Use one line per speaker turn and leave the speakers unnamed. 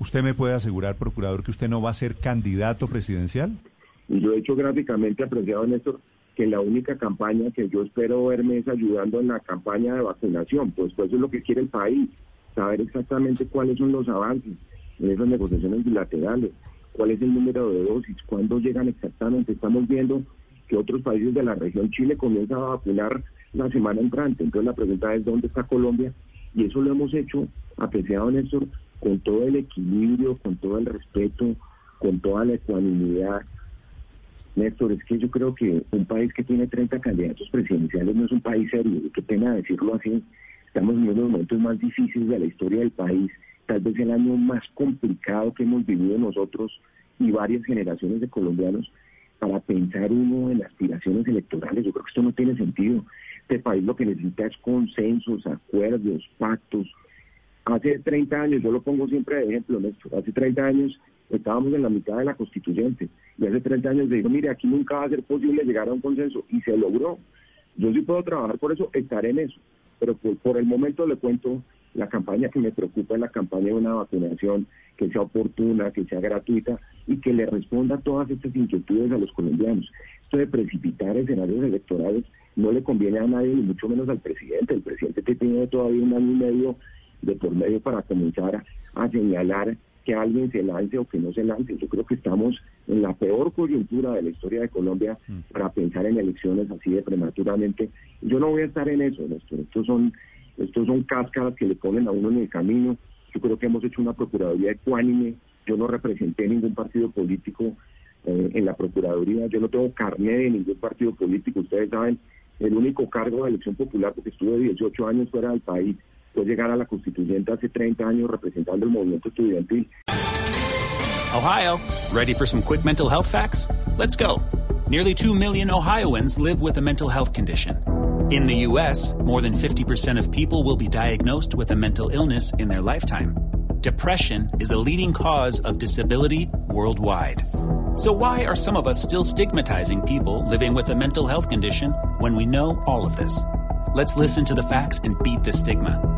¿Usted me puede asegurar, procurador, que usted no va a ser candidato presidencial?
Yo he hecho gráficamente apreciado, Néstor, que la única campaña que yo espero verme es ayudando en la campaña de vacunación. Pues, pues eso es lo que quiere el país. Saber exactamente cuáles son los avances en esas negociaciones bilaterales, cuál es el número de dosis, cuándo llegan exactamente. Estamos viendo que otros países de la región, Chile comienza a vacunar la semana entrante. Entonces la pregunta es dónde está Colombia y eso lo hemos hecho, apreciado Néstor, con todo el equilibrio, con todo el respeto, con toda la ecuanimidad. Néstor, es que yo creo que un país que tiene 30 candidatos presidenciales no es un país serio, qué pena decirlo así. Estamos de los momentos más difíciles de la historia del país tal vez el año más complicado que hemos vivido nosotros y varias generaciones de colombianos para pensar uno en aspiraciones electorales. Yo creo que esto no tiene sentido. Este país lo que necesita es consensos, acuerdos, pactos. Hace 30 años, yo lo pongo siempre de ejemplo, Néstor, hace 30 años estábamos en la mitad de la constituyente y hace 30 años digo, mire, aquí nunca va a ser posible llegar a un consenso y se logró. Yo sí puedo trabajar por eso, estaré en eso, pero por el momento le cuento la campaña que me preocupa es la campaña de una vacunación que sea oportuna, que sea gratuita y que le responda a todas estas inquietudes a los colombianos. Esto de precipitar escenarios electorales no le conviene a nadie, ni mucho menos al presidente. El presidente que tiene todavía un año y medio de por medio para comenzar a, señalar que alguien se lance o que no se lance. Yo creo que estamos en la peor coyuntura de la historia de Colombia mm. para pensar en elecciones así de prematuramente. Yo no voy a estar en eso, Néstor. Estos son estos son cáscaras que le ponen a uno en el camino. Yo creo que hemos hecho una procuraduría ecuánime. Yo no representé ningún partido político eh, en la procuraduría. Yo no tengo carné de ningún partido político. Ustedes saben, el único cargo de elección popular, porque estuve 18 años fuera del país, llegar a la constituyente hace 30 años representando el movimiento estudiantil.
Ohio, ready for some quick mental health facts? Let's go. Nearly 2 million Ohioans live with a mental health condition. In the US, more than 50% of people will be diagnosed with a mental illness in their lifetime. Depression is a leading cause of disability worldwide. So, why are some of us still stigmatizing people living with a mental health condition when we know all of this? Let's listen to the facts and beat the stigma.